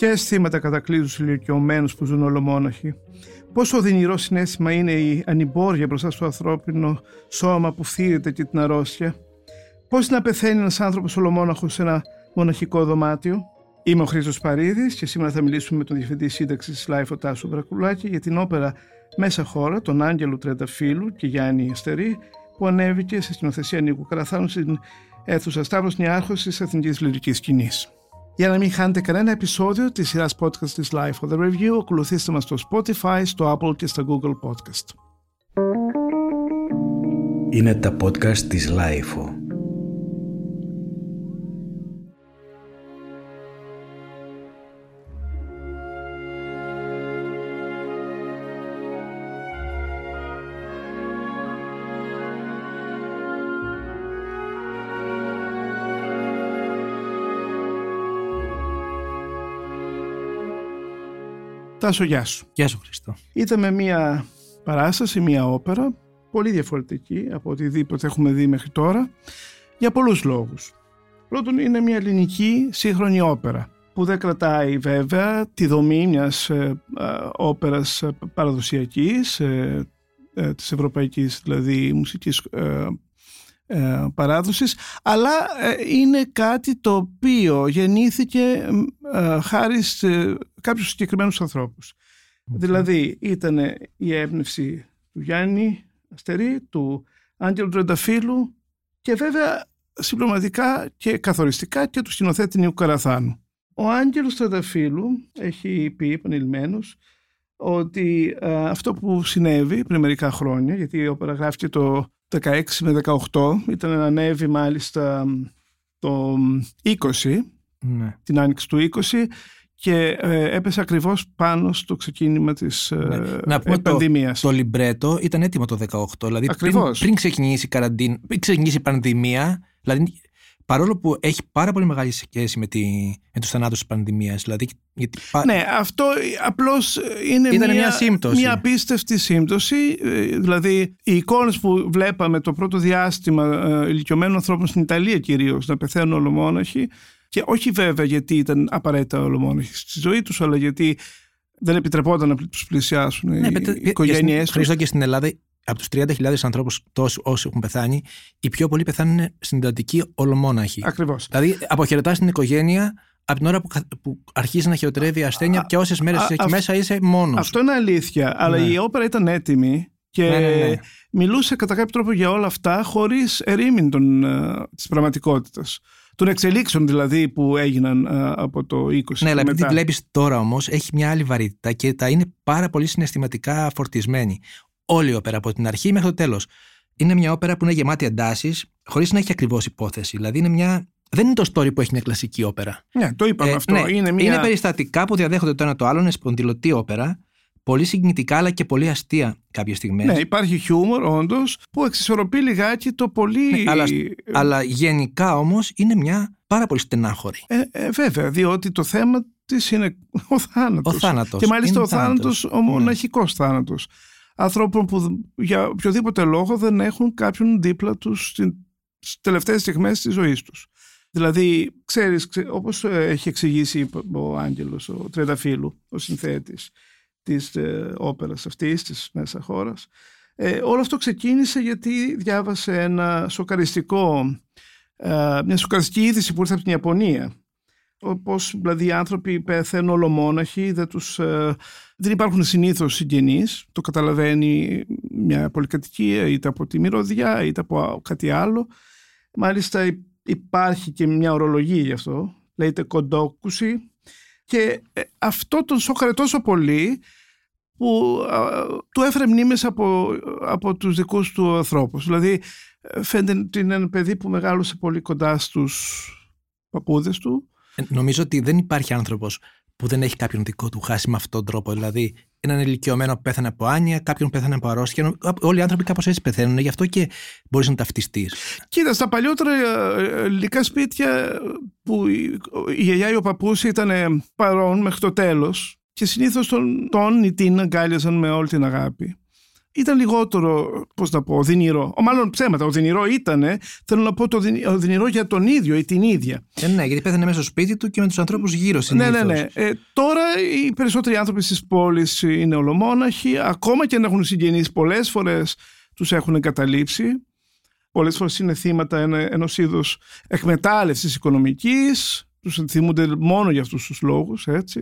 Ποια αισθήματα κατακλύζουν τους ηλικιωμένους που ζουν ολομόναχοι. Πόσο οδυνηρό συναίσθημα είναι η ανημπόρια μπροστά στο ανθρώπινο σώμα που φθείρεται και την αρρώστια. Πώς να πεθαίνει ένας άνθρωπος ολομόναχος σε ένα μοναχικό δωμάτιο. Είμαι ο Χρήστος Παρίδης και σήμερα θα μιλήσουμε με τον Διευθυντή Σύνταξης της LiFO Τάσο Μπρακουλάκη για την όπερα Μέσα Χώρα, των Άγγελου Τριανταφύλλου και Γιάννη Αστερή, που ανέβηκε σε σκηνοθεσία Νίκου Καραθάνου στην αίθουσα Σταύρος Νιάρχο της Εθνικής Λυρικής Κοινή. Για να μην χάνετε κανένα επεισόδιο της σειράς podcast της Life for the Review, ακολουθήστε μας στο Spotify, στο Apple και στο Google Podcast. Είναι τα podcast της Life. Τάσο, γεια σου. Γεια σου Χριστό. Είδαμε μία παράσταση, μία όπερα, πολύ διαφορετική από οτιδήποτε έχουμε δει μέχρι τώρα, για πολλούς λόγους. Πρώτον, είναι μια ελληνική σύγχρονη όπερα, που δεν κρατάει βέβαια τη δομή μιας ε, ε, όπερας παραδοσιακής, ε, ε, της ευρωπαϊκής δηλαδή μουσικής ε, ε, παράδοσης αλλά ε, είναι κάτι το οποίο γεννήθηκε ε, χάρη σε κάποιους συγκεκριμένους Δηλαδή ήταν η έμπνευση του Γιάννη Αστερή, του Άγγελου Τρενταφύλου και βέβαια συμπληρωματικά και καθοριστικά και του σκηνοθέτη Νίου Καραθάνου. Ο Άγγελος Τρενταφύλου έχει πει επανειλημμένος ότι αυτό που συνέβη πριν μερικά χρόνια, γιατί η όπερα γράφηκε το 16 με 18, ήταν να ανέβει μάλιστα το 20, ναι. την άνοιξη του 20 και ε, έπεσε ακριβώς πάνω στο ξεκίνημα της ναι. ε, να πούμε πανδημίας. Το, το λιμπρέτο ήταν έτοιμο το 18, δηλαδή πριν, πριν, ξεκινήσει, καραντίν, πριν ξεκινήσει η πανδημία, δηλαδή παρόλο που έχει πάρα πολύ μεγάλη σχέση με, τη, με τους θανάτους της πανδημίας. Δηλαδή, γιατί... Ναι, αυτό απλώς είναι μια, μια, σύμπτωση. μια απίστευτη σύμπτωση. Ε, δηλαδή, οι εικόνες που βλέπαμε το πρώτο διάστημα ε, ηλικιωμένων ανθρώπων στην Ιταλία κυρίως να πεθαίνουν ολομόναχοι και όχι βέβαια γιατί ήταν απαραίτητα ολομόναχοι στη ζωή τους, αλλά γιατί δεν επιτρεπόταν να τους πλησιάσουν ναι, οι οικογένειές τους. Χρήστο και στην Ελλάδα από τους 30.000 ανθρώπους όσοι έχουν πεθάνει, οι πιο πολλοί πεθάνουν στην εντατική ολομόναχοι. Ακριβώς. Δηλαδή, αποχαιρετάς την οικογένεια από την ώρα που, που αρχίζει να χειροτερεύει η ασθένεια και όσες μέρες είσαι εκεί μέσα είσαι μόνος. Αυτό είναι αλήθεια. Αλλά ναι. η όπερα ήταν έτοιμη και ναι, ναι, μιλούσε κατά κάποιο τρόπο για όλα αυτά χωρίς ερήμην uh, της πραγματικότητας. Των εξελίξεων δηλαδή που έγιναν uh, από το 20 Ναι, αλλά επειδή βλέπεις τώρα όμως έχει μια άλλη βαρύτητα και τα είναι πάρα πολύ συναισθηματικά φορτισμένη όλη η όπερα από την αρχή μέχρι το τέλος. Είναι μια όπερα που είναι γεμάτη εντάσεις, χωρίς να έχει ακριβώς υπόθεση. Δηλαδή είναι μια. Δεν είναι το story που έχει μια κλασική όπερα. Ναι, το είπαμε ε, αυτό. Ναι, είναι, μια... είναι περιστατικά που διαδέχονται το ένα το άλλο, είναι σπονδυλωτή όπερα. Πολύ συγκινητικά αλλά και πολύ αστεία κάποιες στιγμές. Ναι, υπάρχει χιούμορ όντως που εξισορροπεί λιγάκι το πολύ. Ναι, αλλά, αλλά γενικά όμως είναι μια πάρα πολύ στενάχωρη. Ε, ε, βέβαια, διότι το θέμα της είναι ο θάνατος. Ο θάνατος. Και μάλιστα ο θάνατος, ο μοναχικός ναι. θάνατος ανθρώπων που για οποιοδήποτε λόγο δεν έχουν κάποιον δίπλα τους στις τελευταίες στιγμές της ζωής τους. Δηλαδή, ξέρεις, όπως ε, έχει εξηγήσει ο Άγγελος, ο Τρενταφύλου, ο συνθέτης της ε, όπερας αυτής, της μέσα χώρας, ε, όλο αυτό ξεκίνησε γιατί διάβασε ένα σοκαριστικό, ε, μια σοκαριστική είδηση που ήρθε από την Ιαπωνία. Όπως δηλαδή οι άνθρωποι πεθαίνουν ολομόναχοι, δεν, τους, ε, δεν υπάρχουν συνήθως συγγενείς, το καταλαβαίνει μια πολυκατοικία είτε από τη μυρωδιά είτε από κάτι άλλο. Μάλιστα υπάρχει και μια ορολογία γι' αυτό, λέγεται κοντόκουση και ε, αυτό τον σώκαρε τόσο πολύ που του έφερε μνήμες από, από τους δικούς του ανθρώπους. Δηλαδή ε, φαίνεται ότι είναι ένα παιδί που μεγάλωσε πολύ κοντά στους παππούδες του ε, νομίζω ότι δεν υπάρχει άνθρωπος που δεν έχει κάποιον δικό του χάσει με αυτόν τον τρόπο. Δηλαδή, έναν ηλικιωμένο που πέθανε από άνοια, κάποιον που πέθανε από αρρώστια. Όλοι οι άνθρωποι κάπως έτσι πεθαίνουν. Γι' αυτό και μπορείς να ταυτιστείς. Κοίτα, στα παλιότερα ε, ε, ελληνικά σπίτια που η γιαγιά ή ο παππούς ήταν παρόν μέχρι το τέλος και συνήθως τον, τον ή την αγκάλιαζαν με όλη την αγάπη. ήταν λιγότερο, πώς να πω, οδυνηρό. Ο, μάλλον ψέματα, οδυνηρό ήταν, θέλω να πω το οδυνηρό για τον ίδιο ή την ίδια. Ε, ναι, γιατί πέθανε μέσα στο σπίτι του και με τους ανθρώπους γύρω συνήθως. Ναι, ναι, ναι. Ε, τώρα οι περισσότεροι άνθρωποι στις πόλεις είναι ολομόναχοι, ακόμα και αν έχουν συγγενείς, πολλές φορές τους έχουν εγκαταλείψει. Πολλές φορές είναι θύματα ενός είδους εκμετάλλευσης οικονομικής. Τους θυμούνται μόνο για αυτούς τους λόγους, έτσι.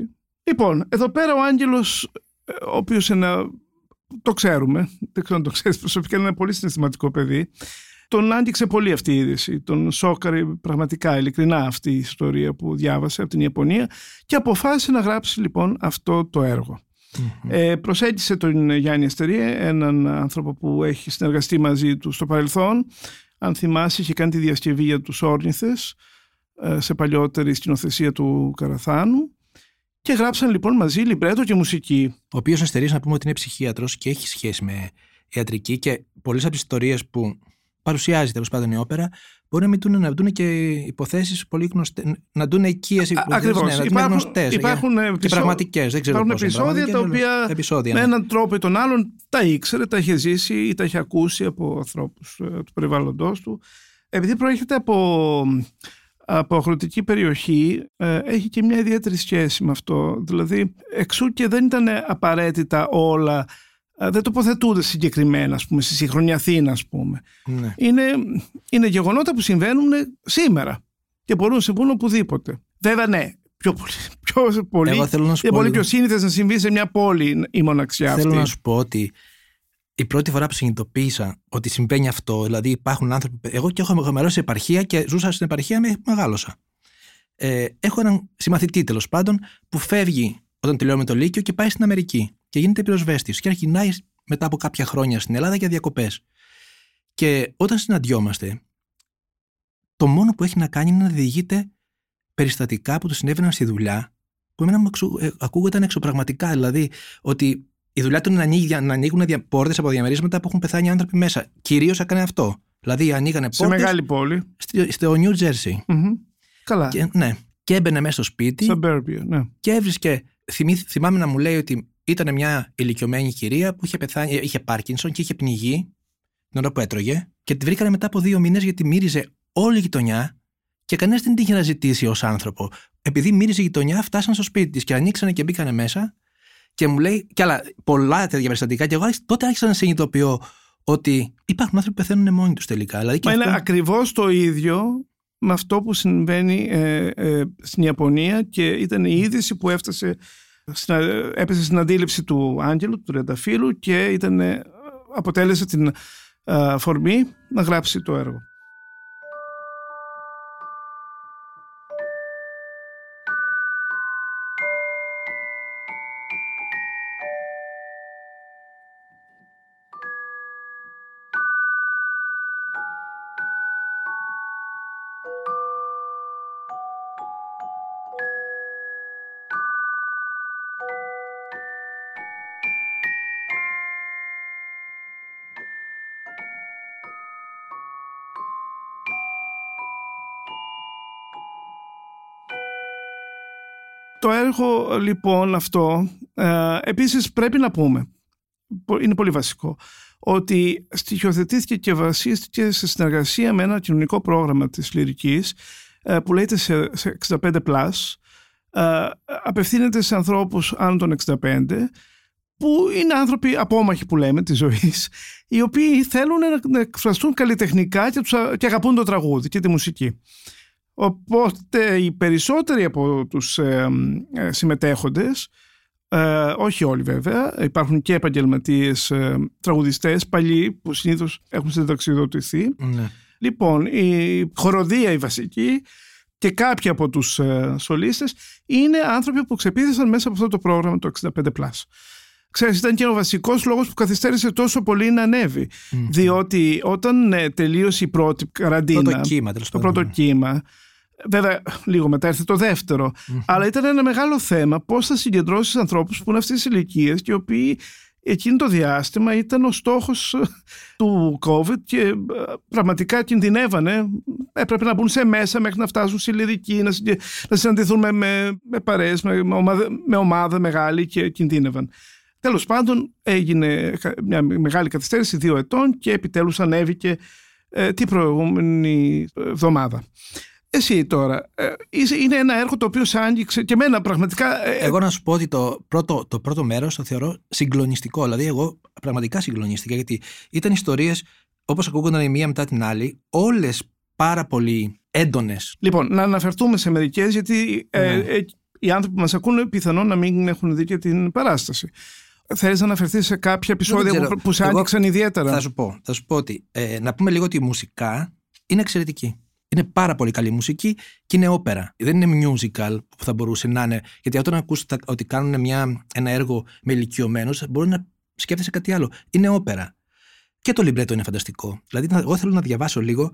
Λοιπόν, εδώ πέρα ο Άγγελος, ε, ο οποίος είναι το ξέρουμε, δεν ξέρω αν το ξέρεις προσωπικά, είναι ένα πολύ συναισθηματικό παιδί. Τον άγγιξε πολύ αυτή η είδηση. Τον σόκαρε πραγματικά, ειλικρινά αυτή η ιστορία που διάβασε από την Ιαπωνία και αποφάσισε να γράψει λοιπόν αυτό το έργο. Ε, προσέγγισε τον Γιάννη Αστερία, έναν άνθρωπο που έχει συνεργαστεί μαζί του στο παρελθόν. Αν θυμάσαι, είχε κάνει τη διασκευή για τους όρνηθες ε, σε παλιότερη σκηνοθεσία του Καραθάνου και γράψαν λοιπόν μαζί λιμπρέτο και μουσική. Ο οποίος αστερείς να πούμε ότι είναι ψυχίατρος και έχει σχέση με ιατρική και πολλές από τις ιστορίες που παρουσιάζει τέλος πάντων η όπερα μπορεί να μην να δουν και υποθέσεις πολύ γνωστέ. Να δουν οικίες Ακριβώς. Ναι, υπάρχουν γνωστές. Υπάρχουν και πραγματικές. Δεν ξέρω υπάρχουν επεισόδια τα οποία επεισόδια, με ναι. έναν τρόπο ή τον άλλον τα ήξερε, τα είχε ζήσει ή τα είχε ακούσει από ανθρώπους ε, του περιβάλλοντός του. Επειδή προέρχεται από αγροτική περιοχή ε, έχει και μια ιδιαίτερη σχέση με αυτό. Δηλαδή, εξού και δεν ήταν απαραίτητα όλα, ε, δεν τοποθετούνται συγκεκριμένα, ας πούμε, στη σύγχρονη Αθήνα, ας πούμε. Ναι. Είναι, είναι γεγονότα που συμβαίνουν σήμερα και μπορούν να συμβούν οπουδήποτε. Βέβαια, ναι, πιο πολύ, πιο πολύ, Εγώ θέλω να σου πολύ πιο σύνηθες να συμβεί σε μια πόλη η μοναξιά Θέλω να σου πω ότι η πρώτη φορά που συνειδητοποίησα ότι συμβαίνει αυτό, δηλαδή υπάρχουν άνθρωποι. Εγώ και έχω μεγαλώσει σε επαρχία και ζούσα στην επαρχία με μεγάλωσα. Ε, έχω έναν συμμαθητή τέλος πάντων που φεύγει όταν τελειώνει το Λύκειο και πάει στην Αμερική και γίνεται πυροσβέστης και αρχινάει μετά από κάποια χρόνια στην Ελλάδα για διακοπές. Και όταν συναντιόμαστε, το μόνο που έχει να κάνει είναι να διηγείται περιστατικά που του συνέβαιναν στη δουλειά, που εμένα μου ε, ακούγονταν εξωπραγματικά. Δηλαδή, ότι η δουλειά του είναι να, ανοίγει, να ανοίγουν πόρτες από διαμερίσματα που έχουν πεθάνει άνθρωποι μέσα. Κυρίως έκανε αυτό. Δηλαδή ανοίγανε πόρτες. Σε μεγάλη πόλη. Στο New Jersey. Mm-hmm. Καλά. Και, ναι. Και έμπαινε μέσα στο σπίτι. Suburbia, ναι. Και έβρισκε. Θυμή, θυμάμαι να μου λέει ότι ήταν μια ηλικιωμένη κυρία που είχε πεθάνει, είχε Πάρκινσον και είχε πνιγεί την ώρα που έτρωγε. Και τη βρήκανε μετά από δύο μήνες γιατί μύριζε όλη η γειτονιά και κανένας δεν την είχε να ζητήσει ως άνθρωπο. Επειδή μύριζε η γειτονιά, φτάσαν στο σπίτι της και ανοίξανε και μπήκανε μέσα και μου λέει και άλλα πολλά τέτοια περιστατικά. Και εγώ τότε άρχισα να συνειδητοποιώ ότι υπάρχουν άνθρωποι που πεθαίνουν μόνοι τους τελικά. Δηλαδή Μα είναι ακριβώς το ίδιο με αυτό που συμβαίνει ε, ε, στην Ιαπωνία και ήταν η είδηση που έφτασε, έπεσε στην αντίληψη του Άγγελου, του Ρενταφύλου και ήταν, ε, αποτέλεσε την αφορμή να γράψει το έργο. Το έργο λοιπόν αυτό, ε, επίσης πρέπει να πούμε, είναι πολύ βασικό, ότι στοιχειοθετήθηκε και βασίστηκε σε συνεργασία με ένα κοινωνικό πρόγραμμα της λυρικής ε, που λέγεται σε, 65+, ε, απευθύνεται σε ανθρώπους άνω των 65 που είναι άνθρωποι απόμαχοι που λέμε της ζωής οι οποίοι θέλουν να εκφραστούν καλλιτεχνικά και, τους, και αγαπούν το τραγούδι και τη μουσική. Οπότε οι περισσότεροι από τους ε, ε, συμμετέχοντες, ε, όχι όλοι βέβαια, υπάρχουν και επαγγελματίες ε, τραγουδιστές παλιοί που συνήθως έχουν συνταξιδοτηθεί. Ναι. Λοιπόν, η χοροδία η βασική και κάποιοι από τους ε, σολίστες είναι άνθρωποι που ξεπίδησαν μέσα από αυτό το πρόγραμμα το 65+. Ξέρεις, ήταν και ο βασικός λόγος που καθυστέρησε τόσο πολύ να ανεβει Διότι όταν ε, τελείωσε η πρώτη καραντίνα, πρώτο κύμα, το πρώτο ναι. κύμα, Βέβαια, λίγο μετά έρθει το δευτερο Αλλά ήταν ένα μεγάλο θέμα πώς θα συγκεντρώσεις ανθρώπους που είναι αυτέ τι ηλικίε και οι οποίοι εκείνο το διάστημα ήταν ο στόχος του COVID και ε, πραγματικά κινδυνεύανε. Έπρεπε να μπουν σε μέσα μέχρι να φτάσουν στη λυρική, να, να συναντηθούν με, με, με παρέες, με, με, ομάδα, με μεγάλη και κινδύνευαν. Τέλος πάντων έγινε μια μεγάλη καθυστέρηση δύο ετών και επιτέλους ανέβηκε ε, την προηγούμενη εβδομάδα. Εσύ τώρα, ε, είναι ένα έργο το οποίο σε άγγιξε και εμένα πραγματικά... Ε, εγώ να σου πω ότι το πρώτο, το πρώτο μέρος το θεωρώ συγκλονιστικό. Δηλαδή εγώ πραγματικά συγκλονίστηκα γιατί ήταν ιστορίες όπως ακούγονταν η μία μετά την άλλη, όλες πάρα πολύ έντονες. Λοιπόν, να αναφερθούμε σε μερικές γιατί ναι. ε, οι άνθρωποι που μας ακούνε πιθανόν να μην έχουν δει και την παράσταση. Θέλεις να αναφερθείς σε κάποια επεισόδια που, που σε άγγιξαν ιδιαίτερα; Θα σου πω, θα σου πω ότι ε, να πούμε λίγο ότι η μουσικά είναι εξαιρετική. Είναι πάρα πολύ καλή μουσική και είναι όπερα. Δεν είναι musical που θα μπορούσε να είναι. Γιατί όταν ακούς ότι κάνουν μια, ένα έργο με ηλικιωμένους, μπορεί να σκέφτεσαι κάτι άλλο. Είναι όπερα. Και το λιμπρέτο είναι φανταστικό. Δηλαδή, εγώ θέλω να διαβάσω λίγο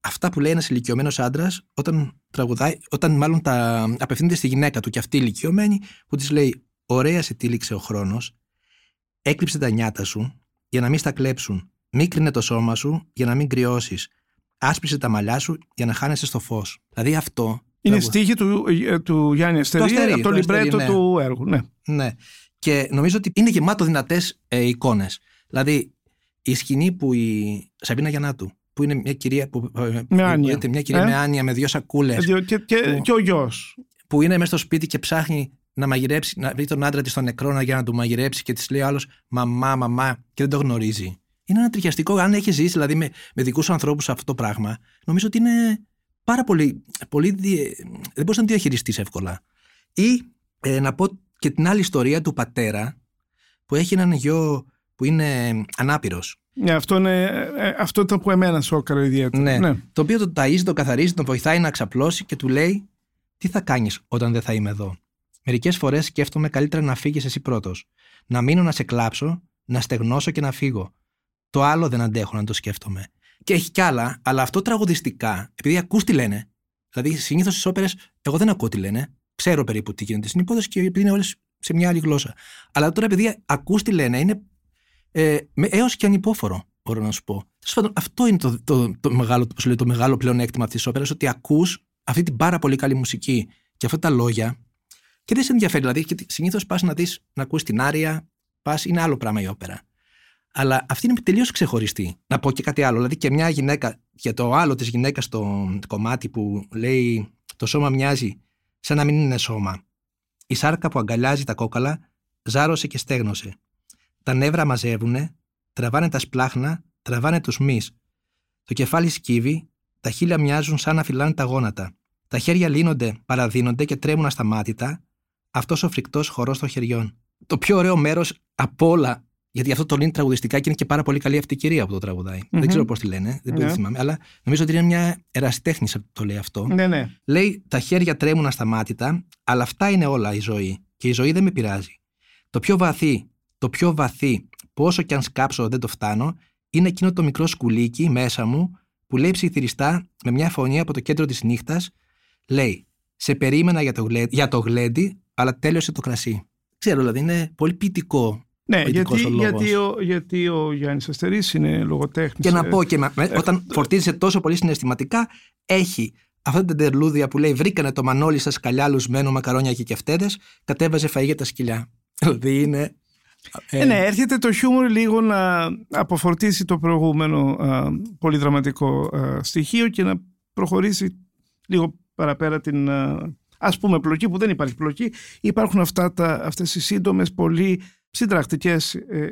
αυτά που λέει ένας ηλικιωμένος άντρας όταν τραγουδάει, όταν μάλλον τα απευθύνεται στη γυναίκα του και αυτή ηλικιωμένη, που της λέει: Ωραία σε τύλιξε ο χρόνος, έκλειψε τα νιάτα σου για να μην στα κλέψουν. Μίκρινε το σώμα σου για να μην κρυώσεις. Άσπισε τα μαλλιά σου για να χάνεσαι στο φως. Δηλαδή αυτό. Είναι στίχη του, ε, του Γιάννη Αστερή, από το, λιμπρέτο ναι. του έργου. Ναι. ναι. Και νομίζω ότι είναι γεμάτο δυνατές ε, εικόνες. Δηλαδή η σκηνή που η Σαβίνα Γιαννάτου, που είναι μια κυρία, που, ε, με άνοια. μια κυρία ε; με άνοια, με δύο σακούλες. Ε, και, και, και ο γιος. Που είναι μέσα στο σπίτι και ψάχνει να μαγειρέψει, να βρει τον άντρα της στον νεκρό για να του μαγειρέψει και της λέει άλλος Μαμά, μαμά, και δεν το γνωρίζει. Είναι ένα τριχιαστικό. Αν έχει ζήσει δηλαδή με, με δικούς ανθρώπους αυτό το πράγμα, νομίζω ότι είναι πάρα πολύ. πολύ δεν μπορείς να διαχειριστείς εύκολα. Ή ε, να πω και την άλλη ιστορία του πατέρα που έχει έναν γιο που είναι ανάπηρος. Ναι, αυτό, είναι, ε, αυτό ήταν που εμένα σώκαρο ιδιαίτερα. Ναι, ναι. Το οποίο τον ταΐζει, τον καθαρίζει, τον βοηθάει να ξαπλώσει και του λέει τι θα κάνεις όταν δεν θα είμαι εδώ; Μερικές φορές σκέφτομαι καλύτερα να φύγεις εσύ πρώτος. Να μείνω να σε κλάψω, να στεγνώσω και να φύγω. Το άλλο δεν αντέχω να το σκέφτομαι. Και έχει κι άλλα, αλλά αυτό τραγουδιστικά, επειδή ακούς τι λένε. Δηλαδή, συνήθως στις όπερες, εγώ δεν ακούω τι λένε. Ξέρω περίπου τι γίνεται στην υπόθεση και επειδή είναι όλες σε μια άλλη γλώσσα. Αλλά τώρα, επειδή ακούς τι λένε, είναι ε, έως και ανυπόφορο, μπορώ να σου πω. Αυτό είναι το, το, το, μεγάλο, το, το μεγάλο πλεονέκτημα αυτής της όπερας, ότι ακούς αυτή την πάρα πολύ καλή μουσική και αυτά τα λόγια και δεν σε ενδιαφέρει. Δηλαδή, συνήθως πας να δεις, να ακούσει την άρια, πας, είναι άλλο πράγμα η όπερα. Αλλά αυτή είναι τελείως ξεχωριστή. Να πω και κάτι άλλο. Δηλαδή, και μια γυναίκα, για το άλλο της γυναίκας στο κομμάτι που λέει Το σώμα μοιάζει σαν να μην είναι σώμα. Η σάρκα που αγκαλιάζει τα κόκαλα ζάρωσε και στέγνωσε. Τα νεύρα μαζεύουνε, τραβάνε τα σπλάχνα, τραβάνε τους μη. Το κεφάλι σκύβει, τα χείλια μοιάζουν σαν να φυλάνε τα γόνατα. Τα χέρια λύνονται, παραδίνονται και τρέμουν ασταμάτητα, αυτός ο φρικτός χορός των χεριών. Το πιο ωραίο μέρος από όλα, γιατί αυτό το λύνει τραγουδιστικά και είναι και πάρα πολύ καλή αυτή η κυρία που το τραγουδαει Δεν ξέρω πώς τη λένε, δεν ναι. θυμάμαι, αλλά νομίζω ότι είναι μια ερασιτέχνης που το λέει αυτό. Ναι, ναι. Λέει τα χέρια τρέμουν ασταμάτητα, αλλά αυτά είναι όλα η ζωή. Και η ζωή δεν με πειράζει. Το πιο βαθύ, το πιο βαθύ, πόσο κι αν σκάψω δεν το φτάνω, είναι εκείνο το μικρό σκουλίκι μέσα μου που λέει ψιθυριστά με μια φωνή από το κέντρο της νύχτας, λέει Σε περίμενα για το, γλέντι, για το γλέντι, αλλά τέλειωσε το κρασί. Ξέρω, δηλαδή είναι πολύ ποιητικό. Ναι, γιατί, ο γιατί, ο, γιατί ο Γιάννης Αστερής είναι λογοτέχνης. Και να ε, πω και με, ε, όταν ε, φορτίζεσαι τόσο πολύ συναισθηματικά, έχει αυτά τα τερλούδια που λέει Βρήκανε το μανόλι σας καλιά λουσμένο μακαρόνια και κεφτέδες, κατέβαζε φαγή τα σκυλιά. Δηλαδή είναι. Ε, ναι, έρχεται το χιούμορ λίγο να αποφορτήσει το προηγούμενο α, πολύ δραματικό στοιχείο και να προχωρήσει λίγο παραπέρα την ας πούμε πλοκή που δεν υπάρχει πλοκή υπάρχουν αυτά τα, αυτές οι σύντομες πολύ συντρακτικές ε,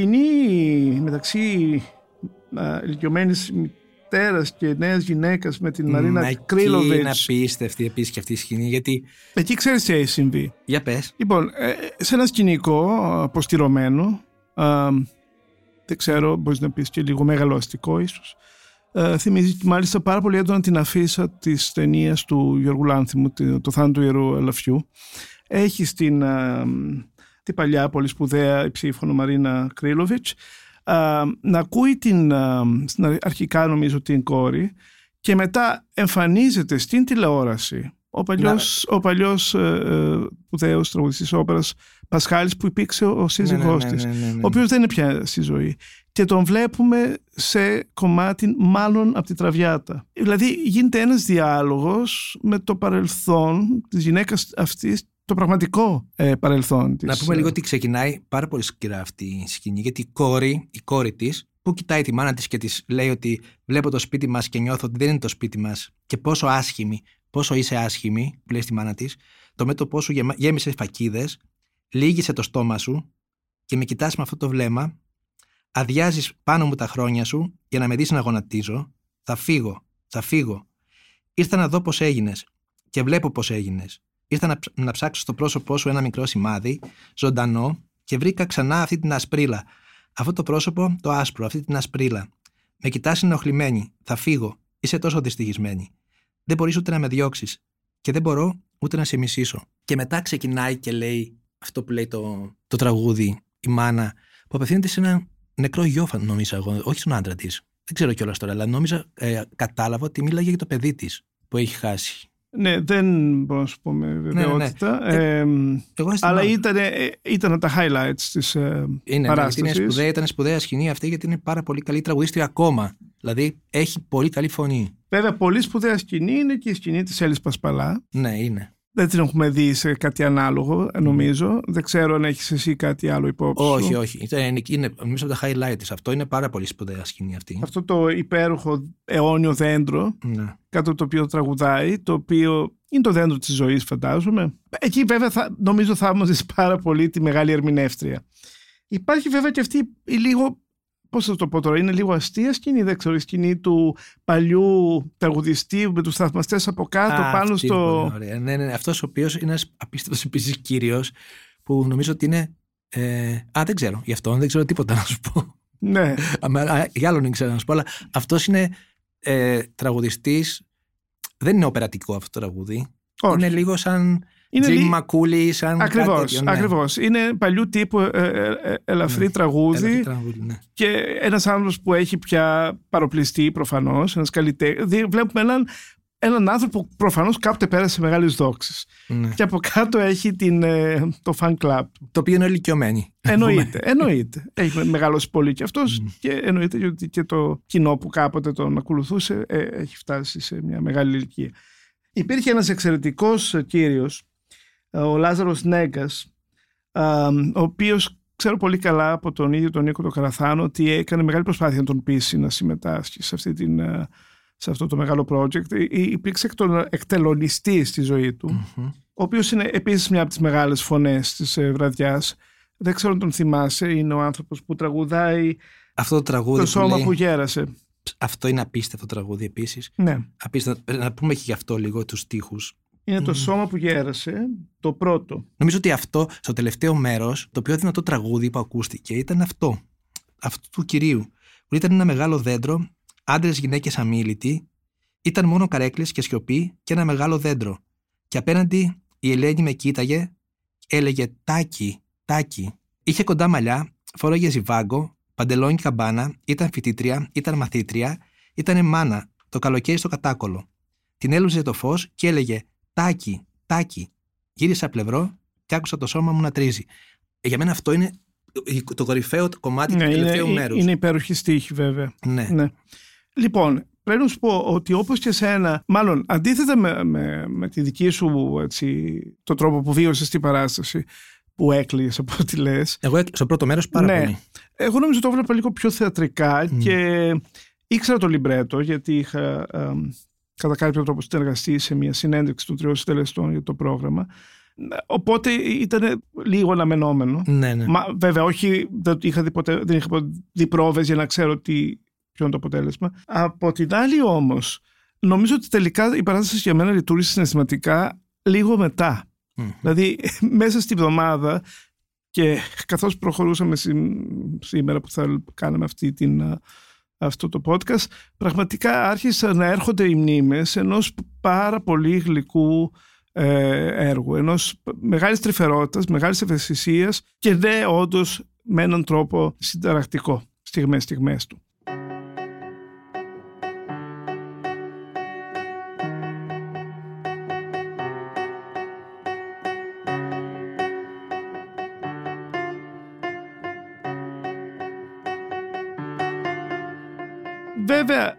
ιστορίες. μεταξύ ηλικιωμένης μητέρας και νέας γυναίκας με την Μαρίνα Κρίλοβιτ. Είναι απίστευτη επίση και αυτή η σκηνή. Γιατί... Εκεί ξέρεις τι έχει συμβεί. Για πες. Λοιπόν, ε, σε ένα σκηνικό αποστηρωμένο. δεν ξέρω, μπορείς να πεις και λίγο μεγαλοαστικό ίσως. Ε, θυμίζει μάλιστα πάρα πολύ έντονα την αφίσα της ταινίας του Γιώργου Λάνθιμου, το θάνατο του Ιερού Ελαφιού. Έχει στην ε, την παλιά πολύ σπουδαία υψήφωνο Μαρίνα Κρίλοβιτς να ακούει την, αρχικά νομίζω την κόρη και μετά εμφανίζεται στην τηλεόραση ο παλιός, ο παλιός ε, ε, σπουδαίος τραγουδιστής όπερας Πασχάλης που υπήρξε ο σύζυγός ναι, ναι, της, ναι, ο οποίος δεν είναι πια στη ζωή. Και τον βλέπουμε σε κομμάτι μάλλον από τη Τραβιάτα. Δηλαδή γίνεται ένας διάλογος με το παρελθόν της γυναίκας αυτής το πραγματικό ε, παρελθόν της. Να πούμε λίγο ότι ξεκινάει πάρα πολύ σκληρά αυτή η σκηνή, γιατί η κόρη, η κόρη της, που κοιτάει τη μάνα της και της λέει ότι βλέπω το σπίτι μας και νιώθω ότι δεν είναι το σπίτι μας και πόσο άσχημη, πόσο είσαι άσχημη, που λέει στη μάνα της, το μέτωπό σου γέμισε φακίδες, λύγησε το στόμα σου και με κοιτάς με αυτό το βλέμμα, αδειάζεις πάνω μου τα χρόνια σου για να με δεις να γονατίζω, θα φύγω, θα φύγω. Ήρθα να δω πώς έγινες και βλέπω πώς έγινες. Ήρθα να, να ψάξω στο πρόσωπό σου ένα μικρό σημάδι, ζωντανό, και βρήκα ξανά αυτή την ασπρίλα. Αυτό το πρόσωπο, το άσπρο, αυτή την ασπρίλα. Με κοιτάς ενοχλημένη. Θα φύγω. Είσαι τόσο δυστυχισμένη. Δεν μπορείς ούτε να με διώξεις. Και δεν μπορώ ούτε να σε μισήσω. Και μετά ξεκινάει και λέει αυτό που λέει το, το τραγούδι, η μάνα, που απευθύνεται σε ένα νεκρό γιο, νομίζω εγώ, όχι στον άντρα της. Δεν ξέρω κιόλας τώρα, αλλά νόμιζα, ε, κατάλαβα ότι μίλαγε για το παιδί της που έχει χάσει. Ναι, δεν μπορώ να σου πω με βεβαιότητα. Ναι, ναι, ναι. Ε, αλλά ήταν, ε, ήταν τα highlights της ε, είναι, παράστασης. Είναι σπουδαία, ήταν σπουδαία σκηνή αυτή γιατί είναι πάρα πολύ καλή τραγουδίστρια ακόμα. Δηλαδή έχει πολύ καλή φωνή. Βέβαια, πολύ σπουδαία σκηνή είναι και η σκηνή της Έλλης Πασπαλά. Ναι, είναι. Δεν την έχουμε δει σε κάτι ανάλογο, νομίζω. Δεν ξέρω αν έχεις εσύ κάτι άλλο υπόψη. Όχι, όχι. Είναι, είναι νομίζω από τα highlight τη. Αυτό είναι πάρα πολύ σπουδαία σκηνή αυτή. Αυτό το υπέροχο αιώνιο δέντρο, ναι. κάτω από το οποίο τραγουδάει, το οποίο είναι το δέντρο της ζωής, φαντάζομαι. Εκεί, βέβαια, θα, νομίζω θαύμαζε πάρα πολύ τη μεγάλη ερμηνεύτρια. Υπάρχει βέβαια και αυτή η λίγο Πώς θα το πω τώρα, είναι λίγο αστεία σκηνή, δεν ξέρω, η σκηνή του παλιού τραγουδιστή με τους θαυμαστές από κάτω Α, πάνω στο. Ωραία. Ναι, ναι, ναι. Αυτός ο οποίος είναι ένας απίστευτος επίσης κύριος που νομίζω ότι είναι. Ε... Α, δεν ξέρω. Γι' αυτό δεν ξέρω τίποτα να σου πω. Ναι. Για άλλον δεν ξέρω να σου πω, αλλά αυτός είναι ε, τραγουδιστής. Δεν είναι οπερατικό αυτό το τραγούδι. Όχι. Είναι λίγο σαν είναι Jim Μακούλη, σαν ακριβώς, κάτι τέτοιο, ναι. Ακριβώς. Είναι παλιού τύπου ε, ε, ε ελαφρύ ναι. τραγούδι, ελαφρύ τραγούδι ναι. και ένας άνθρωπος που έχει πια παροπληστεί προφανώς, ένας καλλιτέχνης. Βλέπουμε έναν, έναν άνθρωπο που προφανώς κάποτε πέρασε μεγάλες δόξεις. Ναι. Και από κάτω έχει την, ε, το fan club Το οποίο είναι ηλικιωμένοι. Εννοείται, εννοείται. έχει μεγαλώσει πολύ και αυτός και εννοείται ότι και το κοινό που κάποτε τον ακολουθούσε έχει φτάσει σε μια μεγάλη ηλικία. Υπήρχε ένας εξαιρετικός κύριος ο Λάζαρος Νέγκας, ο οποίος ξέρω πολύ καλά από τον ίδιο τον Νίκο τον Καραθάνο ότι έκανε μεγάλη προσπάθεια να τον πείσει να συμμετάσχει σε, αυτή την, σε αυτό το μεγάλο project. Υπήρξε εκτελονιστής στη ζωή του, ο οποίος είναι επίσης μια από τις μεγάλες φωνές της ε, βραδιάς. Δεν ξέρω αν τον θυμάσαι, είναι ο άνθρωπος που τραγουδάει αυτό το, τραγούδι το σώμα που, γέρασε. Αυτό είναι απίστευτο τραγούδι επίσης. Ναι. Απίστευτο. Να πούμε και γι' αυτό λίγο τους στίχους είναι το σώμα που γέρασε, το πρώτο. Νομίζω ότι αυτό, στο τελευταίο μέρος, το πιο δυνατό τραγούδι που ακούστηκε ήταν αυτό. Αυτού του κυρίου. Που ήταν ένα μεγάλο δέντρο, άντρες, γυναίκες αμήλυτοι, ήταν μόνο καρέκλες και σιωπή και ένα μεγάλο δέντρο. Και απέναντι η Ελένη με κοίταγε, έλεγε Τάκι, Τάκι. Είχε κοντά μαλλιά, φόραγε ζιβάγκο, παντελόνι καμπάνα, ήταν φοιτήτρια, ήταν μαθήτρια, ήταν μάνα, το καλοκαίρι στο κατάκολο. Την έλουζε το φως και έλεγε τάκι, τάκι. Γύρισα πλευρό και άκουσα το σώμα μου να τρίζει. Ε, για μένα αυτό είναι το κορυφαίο κομμάτι ναι, του τελευταίου μέρους. Είναι υπέροχη στίχη, βέβαια. Ναι. ναι. Λοιπόν, πρέπει να σου πω ότι όπως και σένα, μάλλον αντίθετα με, με, με τη δική σου έτσι, το τρόπο που βίωσες την παράσταση, που έκλειες από ό,τι λες. Εγώ στο πρώτο μέρος πάρα ναι. πολύ. Εγώ νομίζω το έβλεπα λίγο πιο θεατρικά και ήξερα το λιμπρέτο γιατί είχα κατά κάποιο τρόπο συνεργαστεί σε μια συνέντευξη των τριών συντελεστών για το πρόγραμμα. Οπότε ήταν λίγο αναμενόμενο. Ναι, ναι. Μα, βέβαια, όχι, δεν είχα δει, ποτέ, δεν είχα δει πρόβες για να ξέρω τι, ποιο είναι το αποτέλεσμα. Από την άλλη όμως, νομίζω ότι τελικά η παράσταση για μένα λειτουργήσε συναισθηματικά λίγο μετά. Δηλαδή, μέσα στη βδομάδα και καθώς προχωρούσαμε σήμερα που θα κάναμε αυτή την αυτό το podcast, πραγματικά άρχισαν να έρχονται οι μνήμες ενός πάρα πολύ γλυκού ε, έργου, ενός μεγάλης τρυφερότητας, μεγάλης ευαισθησίας και ναι, όντως με έναν τρόπο συνταρακτικό στιγμές-στιγμές του. Βέβαια,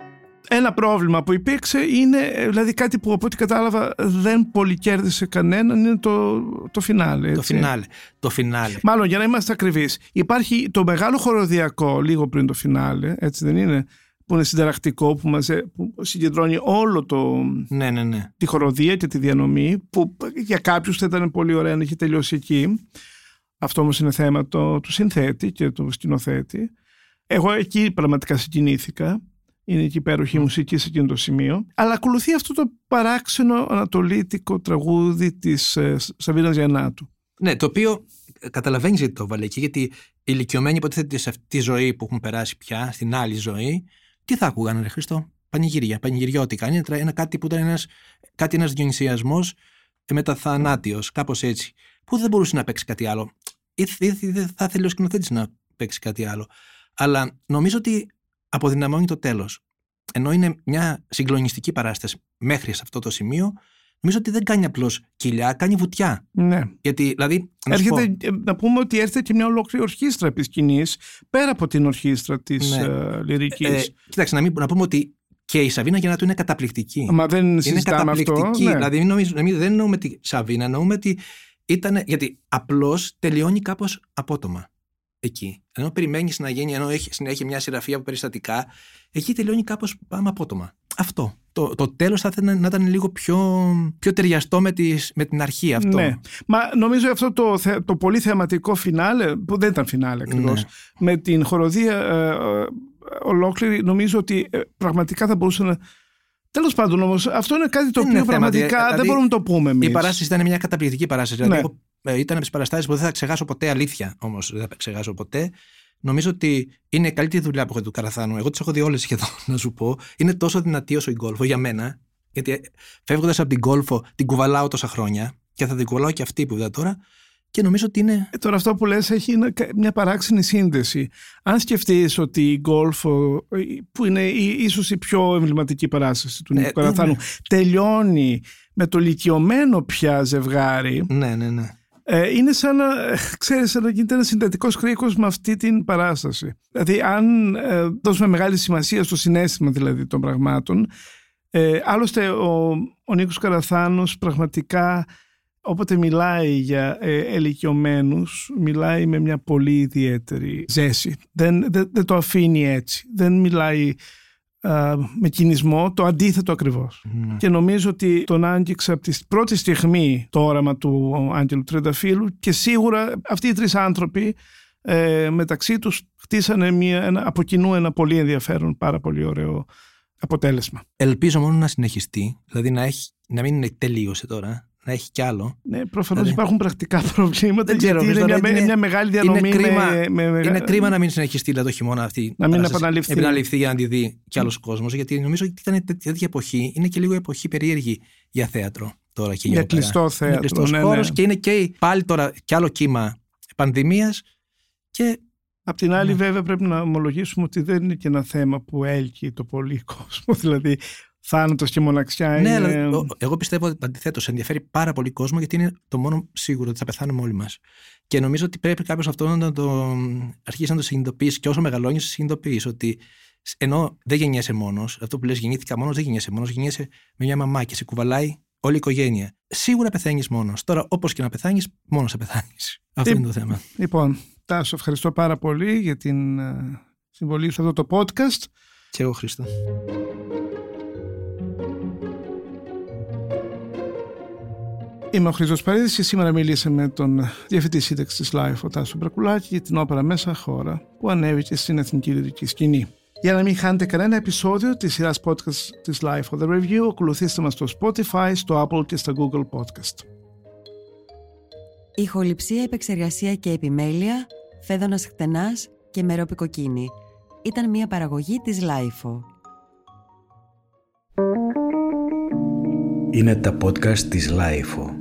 ένα πρόβλημα που υπήρξε είναι, δηλαδή κάτι που από ό,τι κατάλαβα δεν πολυκέρδισε κανέναν, είναι το, το φινάλε. Το φινάλε. Το φινάλε. Μάλλον για να είμαστε ακριβείς. Υπάρχει το μεγάλο χοροδιακό λίγο πριν το φινάλε, έτσι δεν είναι, που είναι συνταρακτικό, που, μαζε, που συγκεντρώνει όλο το, ναι, ναι, ναι. τη χοροδία και τη διανομή, που για κάποιους θα ήταν πολύ ωραία να έχει τελειώσει εκεί. Αυτό όμως είναι θέμα το, του συνθέτη και του σκηνοθέτη. Εγώ εκεί πραγματικά συγκινήθηκα είναι και υπέροχη μουσική σε εκείνο το σημείο. Αλλά ακολουθεί αυτό το παράξενο ανατολίτικο τραγούδι της ε, Σαββίνα Γιαννάτου. Ναι, το οποίο ε, καταλαβαίνεις γιατί το βάλε εκεί, γιατί οι ηλικιωμένοι υποτίθεται σε αυτή τη ζωή που έχουν περάσει πια, στην άλλη ζωή, τι θα ακούγανε, Ρε Χριστό, πανηγύρια, πανηγυριώτικα. Είναι ένα κάτι που ήταν ένας, κάτι ένας διονυσιασμός μεταθανάτιος, κάπως έτσι, που δεν μπορούσε να παίξει κάτι άλλο. Ή δεν θα ήθελε ο σκηνοθέτης να παίξει κάτι άλλο. Αλλά νομίζω ότι αποδυναμώνει το τέλος. Ενώ είναι μια συγκλονιστική παράσταση μέχρι σε αυτό το σημείο, νομίζω ότι δεν κάνει απλώς κοιλιά, κάνει βουτιά. Ναι. Γιατί, δηλαδή, να, έρχεται, ε, να πούμε ότι έρχεται και μια ολόκληρη ορχήστρα επί σκηνής, πέρα από την ορχήστρα της ναι. uh, λυρικής. Ε, κοίταξε, να, μην, να πούμε ότι και η Σαβίνα Γιαννάτου είναι καταπληκτική. Μα δεν είναι καταπληκτική. Αυτό, ναι. Δηλαδή, νομίζω, δεν εννοούμε τη Σαβίνα, εννοούμε ότι ήταν. Γιατί απλώς τελειώνει κάπως απότομα εκεί. Ενώ περιμένεις να γίνει, ενώ έχει συνέχεια μια σειραφή από περιστατικά, εκεί τελειώνει κάπως πάμε απότομα. Αυτό. Το, το τέλος θα ήθελα να ήταν λίγο πιο, πιο ταιριαστό με, τις, με την αρχή αυτό. Ναι. Μα νομίζω αυτό το, το πολύ θεαματικό φινάλε, που δεν ήταν φινάλε ακριβώς, ναι. με την χοροδία ε, ε, ολόκληρη, νομίζω ότι ε, πραγματικά θα μπορούσε να. Τέλος πάντων όμως, αυτό είναι κάτι το οποίο πραγματικά δηλαδή, δεν μπορούμε να το πούμε εμείς. Η παράσταση ήταν μια καταπληκτική παράσταση. Δηλαδή, ναι. Ε, ήταν από τις παραστάσεις που δεν θα ξεχάσω ποτέ, αλήθεια όμως δεν θα ξεχάσω ποτέ. Νομίζω ότι είναι η καλύτερη δουλειά που έχω του Καραθάνου. Εγώ τις έχω δει όλες σχεδόν, να σου πω. Είναι τόσο δυνατή όσο η γκολφο για μένα. Γιατί ε, φεύγοντας από την γκολφο, την κουβαλάω τόσα χρόνια και θα την κουβαλάω και αυτή που είδα τώρα. Και νομίζω ότι είναι. Ε, τώρα, αυτό που λες έχει μια παράξενη σύνδεση. Αν σκεφτείς ότι η γκολφο, που είναι ίσως η πιο εμβληματική παράσταση του Νίκου Καραθάνου, ναι. τελειώνει με το λυτιωμένο πια ζευγάρι. Ναι, ναι, ναι. Ε, είναι σαν να, ξέρεις, σαν να γίνεται ένας συνδετικό κρίκος με αυτή την παράσταση. Δηλαδή, αν ε, δώσουμε μεγάλη σημασία στο συνέστημα δηλαδή των πραγμάτων, ε, άλλωστε ο, ο Νίκος Καραθάνος πραγματικά όποτε μιλάει για ε, μιλάει με μια πολύ ιδιαίτερη ζέση. Δεν, δεν, δεν το αφήνει έτσι. Δεν μιλάει με κινησμό, το αντίθετο ακριβώς. Ναι. Και νομίζω ότι τον άγγιξα από τη πρώτη στιγμή το όραμα του Άγγελου Τρενταφύλου και σίγουρα αυτοί οι τρεις άνθρωποι ε, μεταξύ τους χτίσανε μια, ένα, από κοινού ένα πολύ ενδιαφέρον, πάρα πολύ ωραίο αποτέλεσμα. Ελπίζω μόνο να συνεχιστεί, δηλαδή να, έχει, να μην είναι τελείωσε τώρα, να έχει κι άλλο. Ναι, προφανώς δηλαδή... υπάρχουν πρακτικά προβλήματα. Δεν ξέρω, γιατί είναι, μια, είναι μια μεγάλη διανομή. Είναι κρίμα, με, με, είναι κρίμα να μην συνεχιστεί δηλαδή, το χειμώνα αυτή. Να μην επαναληφθεί. επαναληφθεί για να τη δει κι άλλος κόσμος. Γιατί νομίζω ότι ήταν τέτοια εποχή. Είναι και λίγο εποχή περίεργη για θέατρο τώρα και για, για κλειστό θέατρο. Είναι κλειστός ναι, ναι. και είναι και πάλι τώρα κι άλλο κύμα πανδημίας. Και Απ' την άλλη, ναι. βέβαια, πρέπει να ομολογήσουμε ότι δεν είναι και ένα θέμα που έλκει το πολύ κόσμο. Δηλαδή, θάνατος και μοναξιά. Ναι, είναι... αλλά εγώ πιστεύω ότι αντιθέτως ενδιαφέρει πάρα πολύ κόσμο γιατί είναι το μόνο σίγουρο ότι θα πεθάνουμε όλοι μας. Και νομίζω ότι πρέπει κάποιος αυτό να το αρχίσει να το συνειδητοποιήσει και όσο μεγαλώνεις, να συνειδητοποιήσει ότι ενώ δεν γεννιέσαι μόνος, αυτό που λες γεννήθηκα μόνος, δεν γεννιέσαι μόνος, γεννιέσαι με μια μαμά και σε κουβαλάει όλη η οικογένεια. Σίγουρα πεθαίνεις μόνος. Τώρα, όπως και να πεθάνεις, μόνος σε πεθάνεις. Αυτό είναι το θέμα. Λοιπόν, Τάσο, ευχαριστώ πάρα πολύ για την ε, συμβολή σε αυτό το podcast. Και εγώ, Χρήστο. Είμαι ο Χρήστος Παρίδης και σήμερα μιλήσαμε με τον διευθυντή σύνταξης της LiFO, Τάσο Μπρακουλάκη, για την όπερα Μέσα Χώρα που ανέβηκε στην εθνική λυρική σκηνή. Για να μην χάνετε κανένα επεισόδιο της σειράς podcast της LiFO The Review, ακολουθήστε μας στο Spotify, στο Apple και στο Google Podcast. Ηχοληψία, επεξεργασία και επιμέλεια, Φαίδωνας Κτενάς και Μερόπη Κοκκίνη. ήταν μια παραγωγή της LiFO. Είναι τα podcast της Λάιφο.